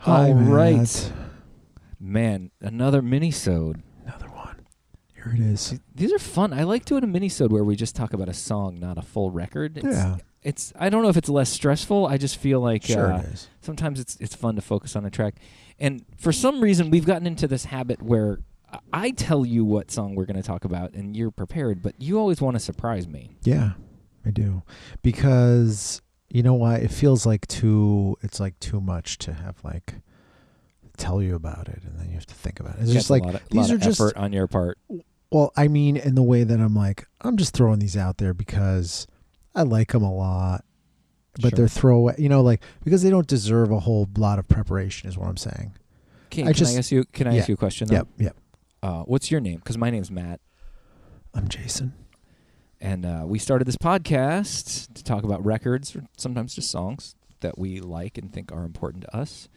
Hi, All right. Matt. Man, another mini-sode. Another one. Here it is. These are fun. I like doing a mini-sode where we just talk about a song, not a full record. It's, yeah, It's I don't know if it's less stressful. I just feel like sure uh, it is. sometimes it's it's fun to focus on a track. And for some reason we've gotten into this habit where I- I tell you what song we're going to talk about and you're prepared, but you always want to surprise me. Yeah, I do. Because you know why? It feels like too it's like too much to have like tell you about it and then you have to think about it. It's just like a lot of, these are just effort on your part. well, I mean in the way that I'm like I'm just throwing these out there because I like them a lot. But Sure. they're throwaway, you know, like because they don't deserve a whole lot of preparation, is what I'm saying. Can, I can just- I ask you? Can I yeah. ask you a question? Though? Yep, yep. Uh, what's your name? Because my name's Matt, I'm Jason. And uh, we started this podcast to talk about records, or sometimes just songs that we like and think are important to us.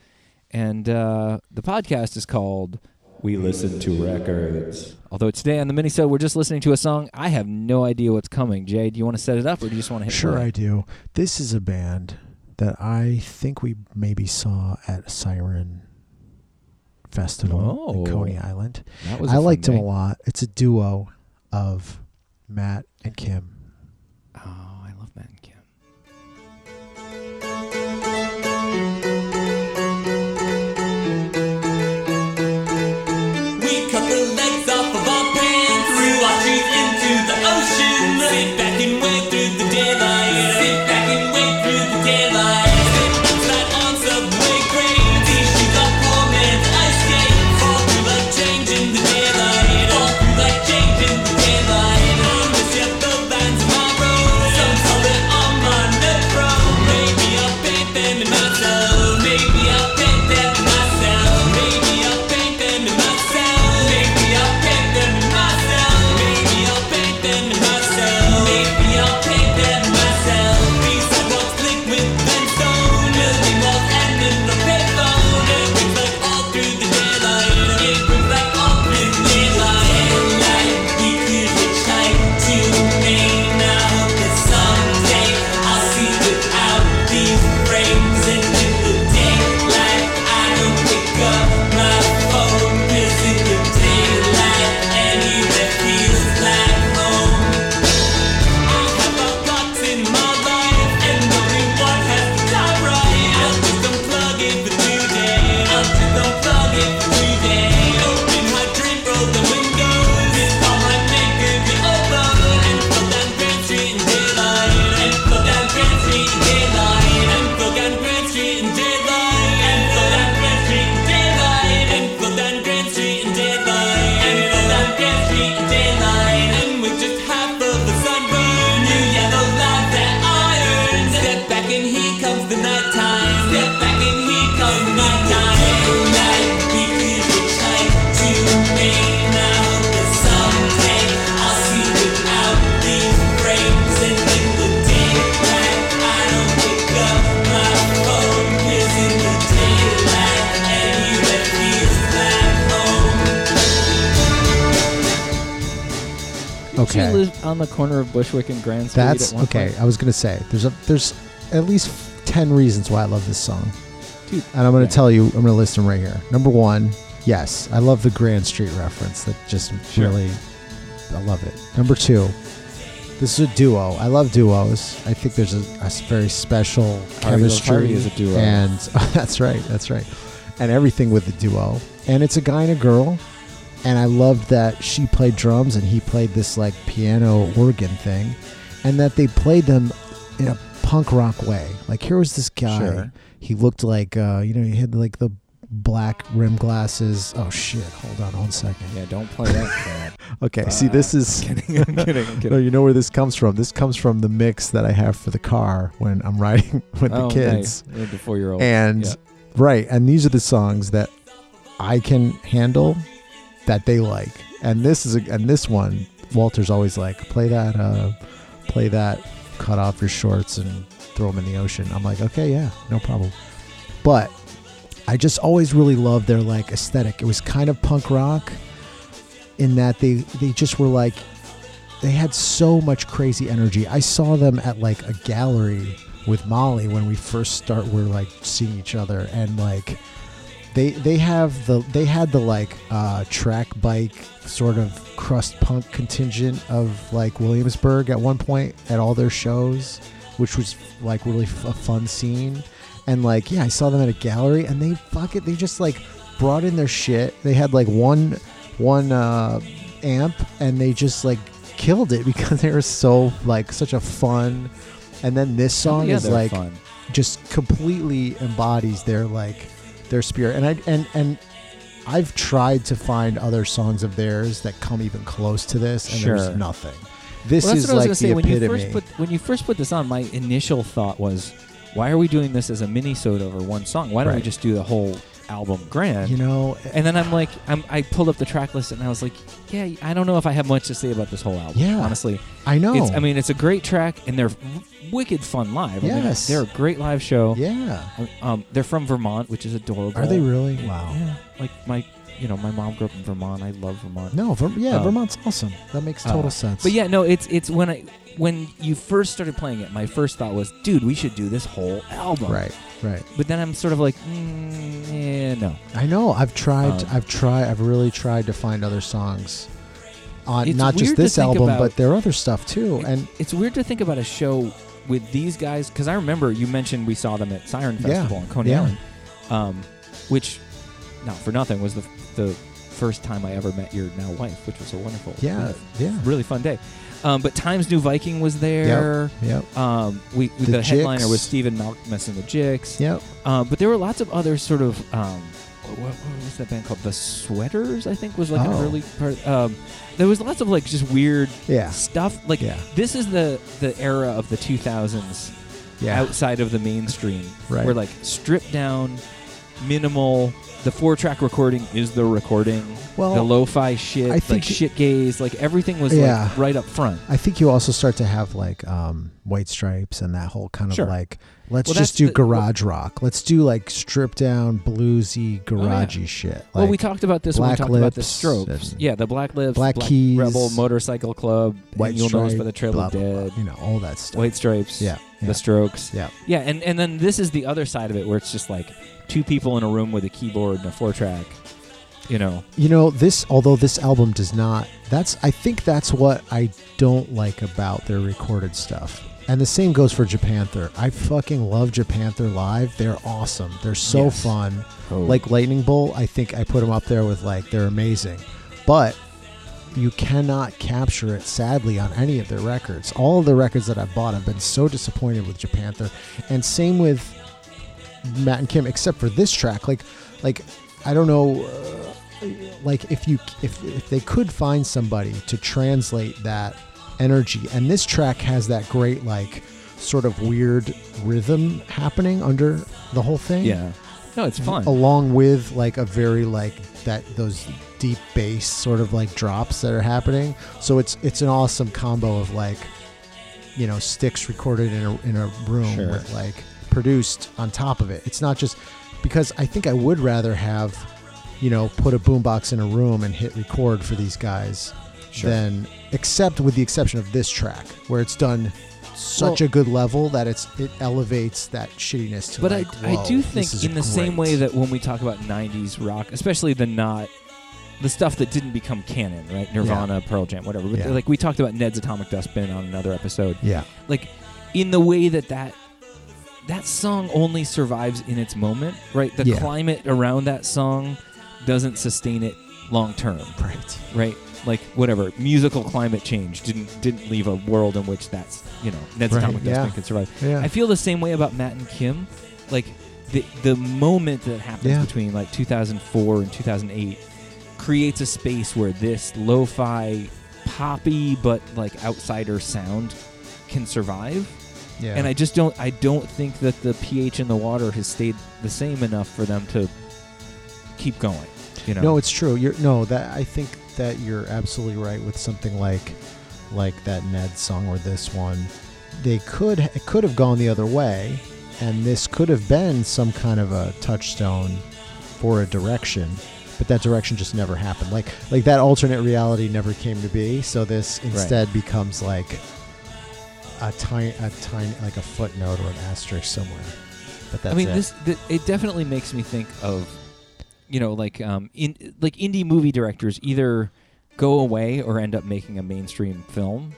And uh, the podcast is called "We Listen to Records." Although today on the minisode we're just listening to a song, I have no idea what's coming. Jay, do you want to set it up, or do you just want to hit Sure, play? I do. This is a band that I think we maybe saw at Siren Festival in Oh. Coney Island. I liked them a lot. It's a duo of Matt and Kim. Okay. Lived on the corner of Bushwick and Grand Street. That's okay. point. I was gonna say there's a there's at least ten reasons why I love this song, Dude, and I'm gonna yeah. tell you. I'm gonna list them right here. Number one, yes, I love the Grand Street reference. That just Sure. really, I love it. Number two, this is a duo. I love duos. I think there's a very special chemistry. Is a duo. and that's right. That's right. And everything with the duo, and it's a guy and a girl. And I loved that she played drums and he played this like piano organ thing, and that they played them in a punk rock way. Like here was this guy. Sure. He looked like uh, you know he had like the black rim glasses. Oh shit! Hold on one second. Yeah, don't play that crap. Okay, see this is. I'm kidding. I'm kidding. I'm No, you know where this comes from. This comes from the mix that I have for the car when I'm riding with oh, the kids. Nice. The four year old. And Yeah. right, and these are the songs that I can handle that they like. And this is a, and this one Walter's always like play that uh play that cut off your shorts and throw them in the ocean. I'm like, "Okay, yeah, no problem." But I just always really loved their like aesthetic. It was kind of punk rock in that they they just were like they had so much crazy energy. I saw them at like a gallery with Molly when we first start we're like seeing each other and like they they have the they had the like uh, track bike sort of crust punk contingent of like Williamsburg at one point at all their shows, which was like really f- a fun scene. And like yeah, I saw them at a gallery, and they fuck it. They just like brought in their shit. They had like one one uh, amp, and they just like killed it because they were so like such a fun. And then this song yeah, is like fun. just completely embodies their like their spirit and i and and i've tried to find other songs of theirs that come even close to this and Sure. there's nothing this Well, is what I was like gonna say. the When you first put when you first put this on, my initial thought was, why are we doing this as a mini-sode over one song? Why don't we just do the whole album grand? you know and then I'm like, I'm, I pulled up the track list and I was like, yeah, I don't know if I have much to say about this whole album. Yeah. honestly, i know it's. I mean, it's a great track and they're wicked fun live. I mean, Yes. they're a great live show. yeah Um, they're from Vermont, which is adorable. are they really wow Yeah, like my, you know, my mom grew up in Vermont. I love Vermont. no Ver- yeah Um, vermont's awesome that makes total uh, sense But yeah, no, it's it's when I when you first started playing it, my first thought was, dude, we should do this whole album. right right But then I'm sort of like, mm, yeah, no. i know i've tried Um, i've tried i've really tried to find other songs on not just this album about- but their other stuff too and It's weird to think about a show with these guys because I remember you mentioned we saw them at Siren Yeah, Festival in Coney yeah. Island, um, which, not for nothing, was the the first time I ever met your now wife, which was a wonderful, yeah really, yeah really fun day. Um, but Times New Viking was there. yep Um, we The the, headliner was Stephen Malkmus and the Jicks. yep Um, but there were lots of other sort of um, what, what was that band called? The Sweaters, I think, was like an Oh. early part. Um, there was lots of like just weird yeah stuff. Like Yeah. this is the the era of the 2000s yeah outside of the mainstream, Right. where like stripped down, minimal. The four track recording is the recording. Well, the lo-fi shit, I like think- shit gaze, like everything was Yeah. like right up front. I think you also start to have like um, white stripes and that whole kind of Sure. like let's Well, just do the- garage rock. Let's do like stripped down bluesy garagey shit. Like, well, we talked about this when we Black talked about the Lips Strokes. and Yeah, the Black Lips, Black Keys, Rebel Motorcycle Club, white You'll Know Us by the Trail blah, of blah, Dead, you know all that stuff. White Stripes, yeah, yeah, the Strokes. yeah. Yeah, and, and then this is the other side of it where it's just like two people in a room with a keyboard and a four track. You know, You know this. Although this album does not. That's. I think that's what I don't like about their recorded stuff. And the same goes for Japanther. I fucking love Japanther live. They're awesome. They're so Yes. fun. Oh. like lightning bolt i think i put them up there with like they're amazing but you cannot capture it sadly on any of their records all of the records that i've bought i've been so disappointed with japanther and same with matt and kim except for this track like like i don't know uh, like if you if, if they could find somebody to translate that energy and this track has that great like sort of weird rhythm happening under the whole thing yeah, no, it's fun. along with like a very like that those deep bass sort of like drops that are happening so it's it's an awesome combo of like you know sticks recorded in a in a room Sure. with like produced on top of it. It's not just because i think i would rather have you know put a boombox in a room and hit record for these guys Sure. than except with the exception of this track where it's done such Well- a good level that it's it elevates that shittiness to but like, I, I do think in the same way that when we talk about 90s rock especially the not the stuff that didn't become canon right? Nirvana pearl jam whatever. But Yeah. like we talked about ned's atomic dustbin on another episode. Yeah. Like in the way that that that song only survives in its moment right the Yeah. climate around that song doesn't sustain it long term right right like whatever musical climate change didn't didn't leave a world in which that's you know ned's Right, atomic yeah. dustbin could survive yeah I feel the same way about Matt and Kim. Like the the moment that happens Yeah. between like 2004 and 2008 creates a space where this lo-fi poppy but like outsider sound can survive. Yeah And I just don't I don't think that the pH in the water has stayed the same enough for them to keep going, you know. No, it's true. You're no that I think that you're absolutely right with something like like that Ned song or this one. They could it could have gone the other way, and this could have been some kind of a touchstone for a direction, but that direction just never happened. Like like that alternate reality never came to be. So this instead becomes like a tiny a tiny like a footnote or an asterisk somewhere. But that's I mean it. this th- it definitely makes me think of you know, like um, in like indie movie directors either go away or end up making a mainstream film.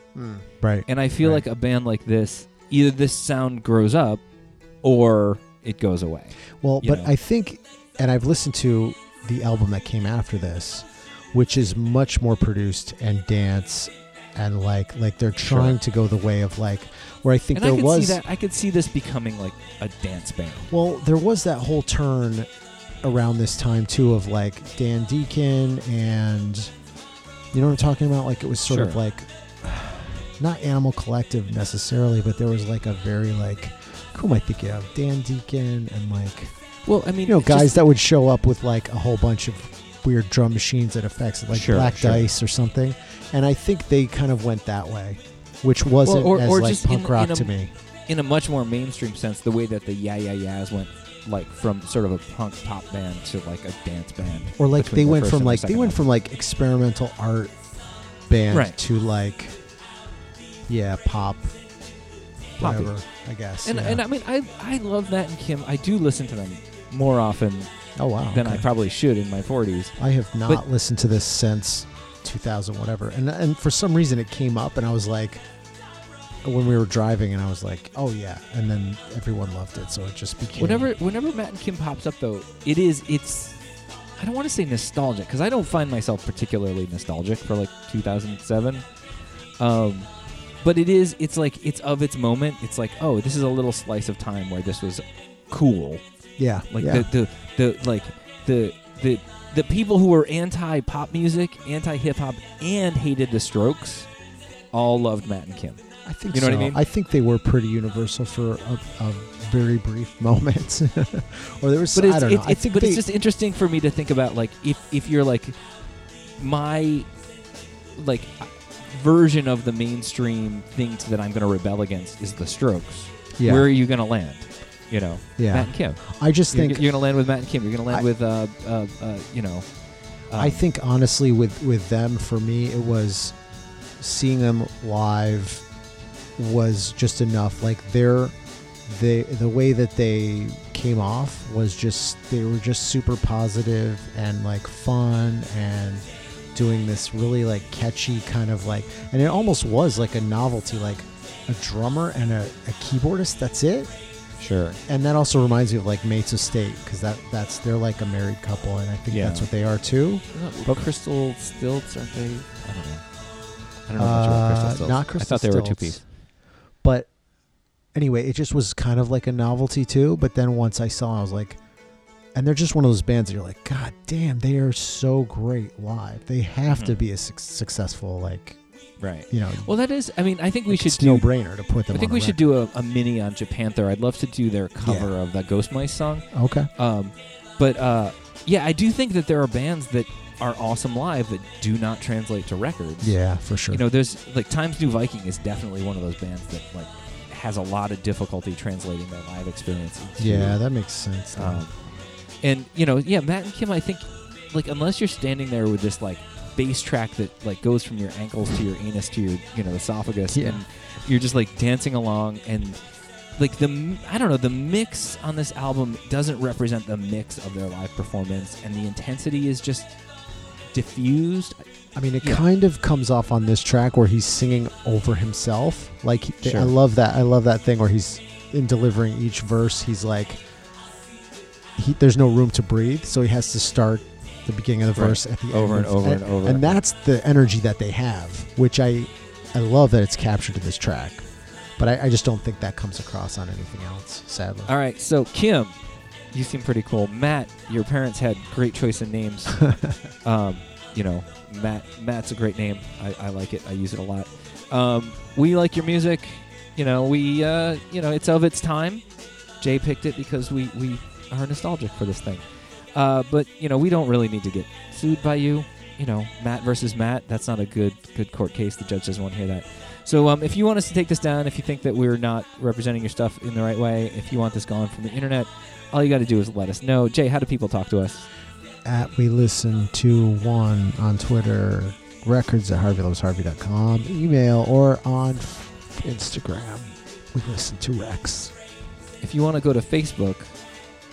Right. And I feel Right. like a band like this, either this sound grows up or it goes away. Well, but know. I think, and I've listened to the album that came after this, which is much more produced and dance, and like like they're Sure. trying to go the way of like where I think and there I was see that. I could see this becoming like a dance band. well there was that whole turn around this time too of like Dan Deacon and you know what I'm talking about like it was sort of like not Animal Collective necessarily but there was like a very like who am I thinking of Dan Deacon and like Well, I mean, you know guys just- that would show up with like a whole bunch of weird drum machines and effects like Sure, black sure. dice or something and i think they kind of went that way which wasn't or- as or like just in- punk rock in a- to me in a much more mainstream sense, the way that the Yeah Yeah Yeahs went like from sort of a punk pop band to like a dance band. or like they their went from like they went album. from like experimental art band Right. to like yeah pop Poppy. whatever i guess And yeah. and I mean, I I love Matt and Kim. I do listen to them more often oh wow than I probably should in my 40s. I have not But- listened to this since 2000 whatever and and for some reason it came up and I was like when we were driving and I was like oh yeah and then everyone loved it so it just became Whenever whenever Matt and Kim pops up though, it is it's I don't want to say nostalgic because I don't find myself particularly nostalgic for like 2007. Um but it is it's like it's of its moment. It's like, oh, this is a little slice of time where this was cool. Yeah Like yeah. the, the the like the the the people who were anti pop music, anti hip hop, and hated the Strokes all loved Matt and Kim. I think you know what I mean? I think they were pretty universal for a, a very brief moment or there was But it's, I don't it- know I think but they, it's just interesting for me to think about like if if you're like my like version of the mainstream thing that I'm going to rebel against is the Strokes. yeah Where are you going to land? You know, yeah Matt and Kim. I just You're, think you're going to land with Matt and Kim. You're going to land I- with uh, uh, uh, you know. um, I think honestly with with them for me it was seeing them live was just enough like their the the way that they came off was just they were just super positive and like fun and doing this really like catchy kind of like and it almost was like a novelty like a drummer and a, a keyboardist that's it sure. and that also reminds me of like mates of state because that that's they're like a married couple and i think Yeah. that's what they are too But Crystal Stilts aren't they? I don't know. I don't know much about Uh, Crystal Stilts. not Crystal I thought they were two Stilts. piece. But anyway, it just was kind of like a novelty too. But then once I saw, I was like, and they're just one of those bands that you're like, God damn, they are so great live. They have to Mhm. be a suc successful, like Right. you know. Well, that is. I mean, I think we should it's do. no brainer to put them. I think on we should do a, a mini on Japanther. I'd love to do their cover of that Ghost Mice song. Okay. Um, but uh, yeah, I do think that there are bands that are awesome live that do not translate to records. Yeah, for sure. You know, there's like Times New Viking is definitely one of those bands that like has a lot of difficulty translating their live experience. Into, yeah, that makes sense. um, and you know, yeah, Matt and Kim. I think like unless you're standing there with this like bass track that like goes from your ankles to your anus to your you know esophagus, Yeah. and you're just like dancing along and like the I don't know the mix on this album doesn't represent the mix of their live performance, and the intensity is just diffused. I mean, it yeah. kind of comes off on this track where he's singing over himself. Like Sure. I love that. I love that thing where he's in delivering each verse. He's like, he, there's no room to breathe, so he has to start the beginning of the Right. verse at the Over end and over and over. And that's the energy that they have, which I, I love that it's captured in this track. But I, I just don't think that comes across on anything else. Sadly. All right, so Kim, you seem pretty cool. Matt, your parents had great choice in names. um, you know, Matt. Matt's a great name. I, I like it. I use it a lot. Um, we like your music. You know, we uh, you know it's of its time. Jay picked it because we we are nostalgic for this thing. Uh, but you know, we don't really need to get sued by you. You know, Matt versus Matt. That's not a good good court case. The judge doesn't want to hear that. So um, if you want us to take this down, if you think that we're not representing your stuff in the right way, if you want this gone from the internet, all you got to do is let us know. Jay, how do people talk to us? At we listen to one on Twitter, records at harveylovesharvey.com, email, or on Instagram. We listen to Rex. If you want to go to Facebook,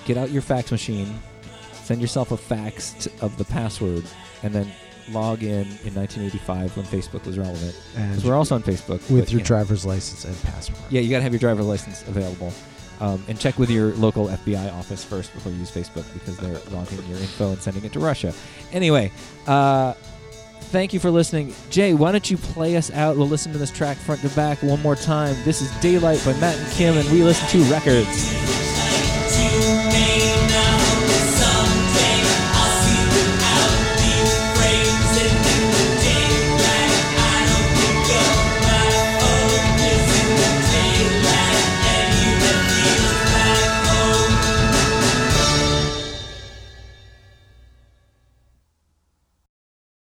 get out your fax machine Send yourself a fax t- of the password, and then log in in 1985 when Facebook was relevant. Because we're also on Facebook with but, your you know. driver's license and passport. Yeah, you gotta have your driver's license available, um, and check with your local FBI office first before you use Facebook because they're logging your info and sending it to Russia. Anyway, uh, thank you for listening, Jay. Why don't you play us out? We'll listen to this track front to back one more time. This is Daylight by Matt and Kim, and we listen to records.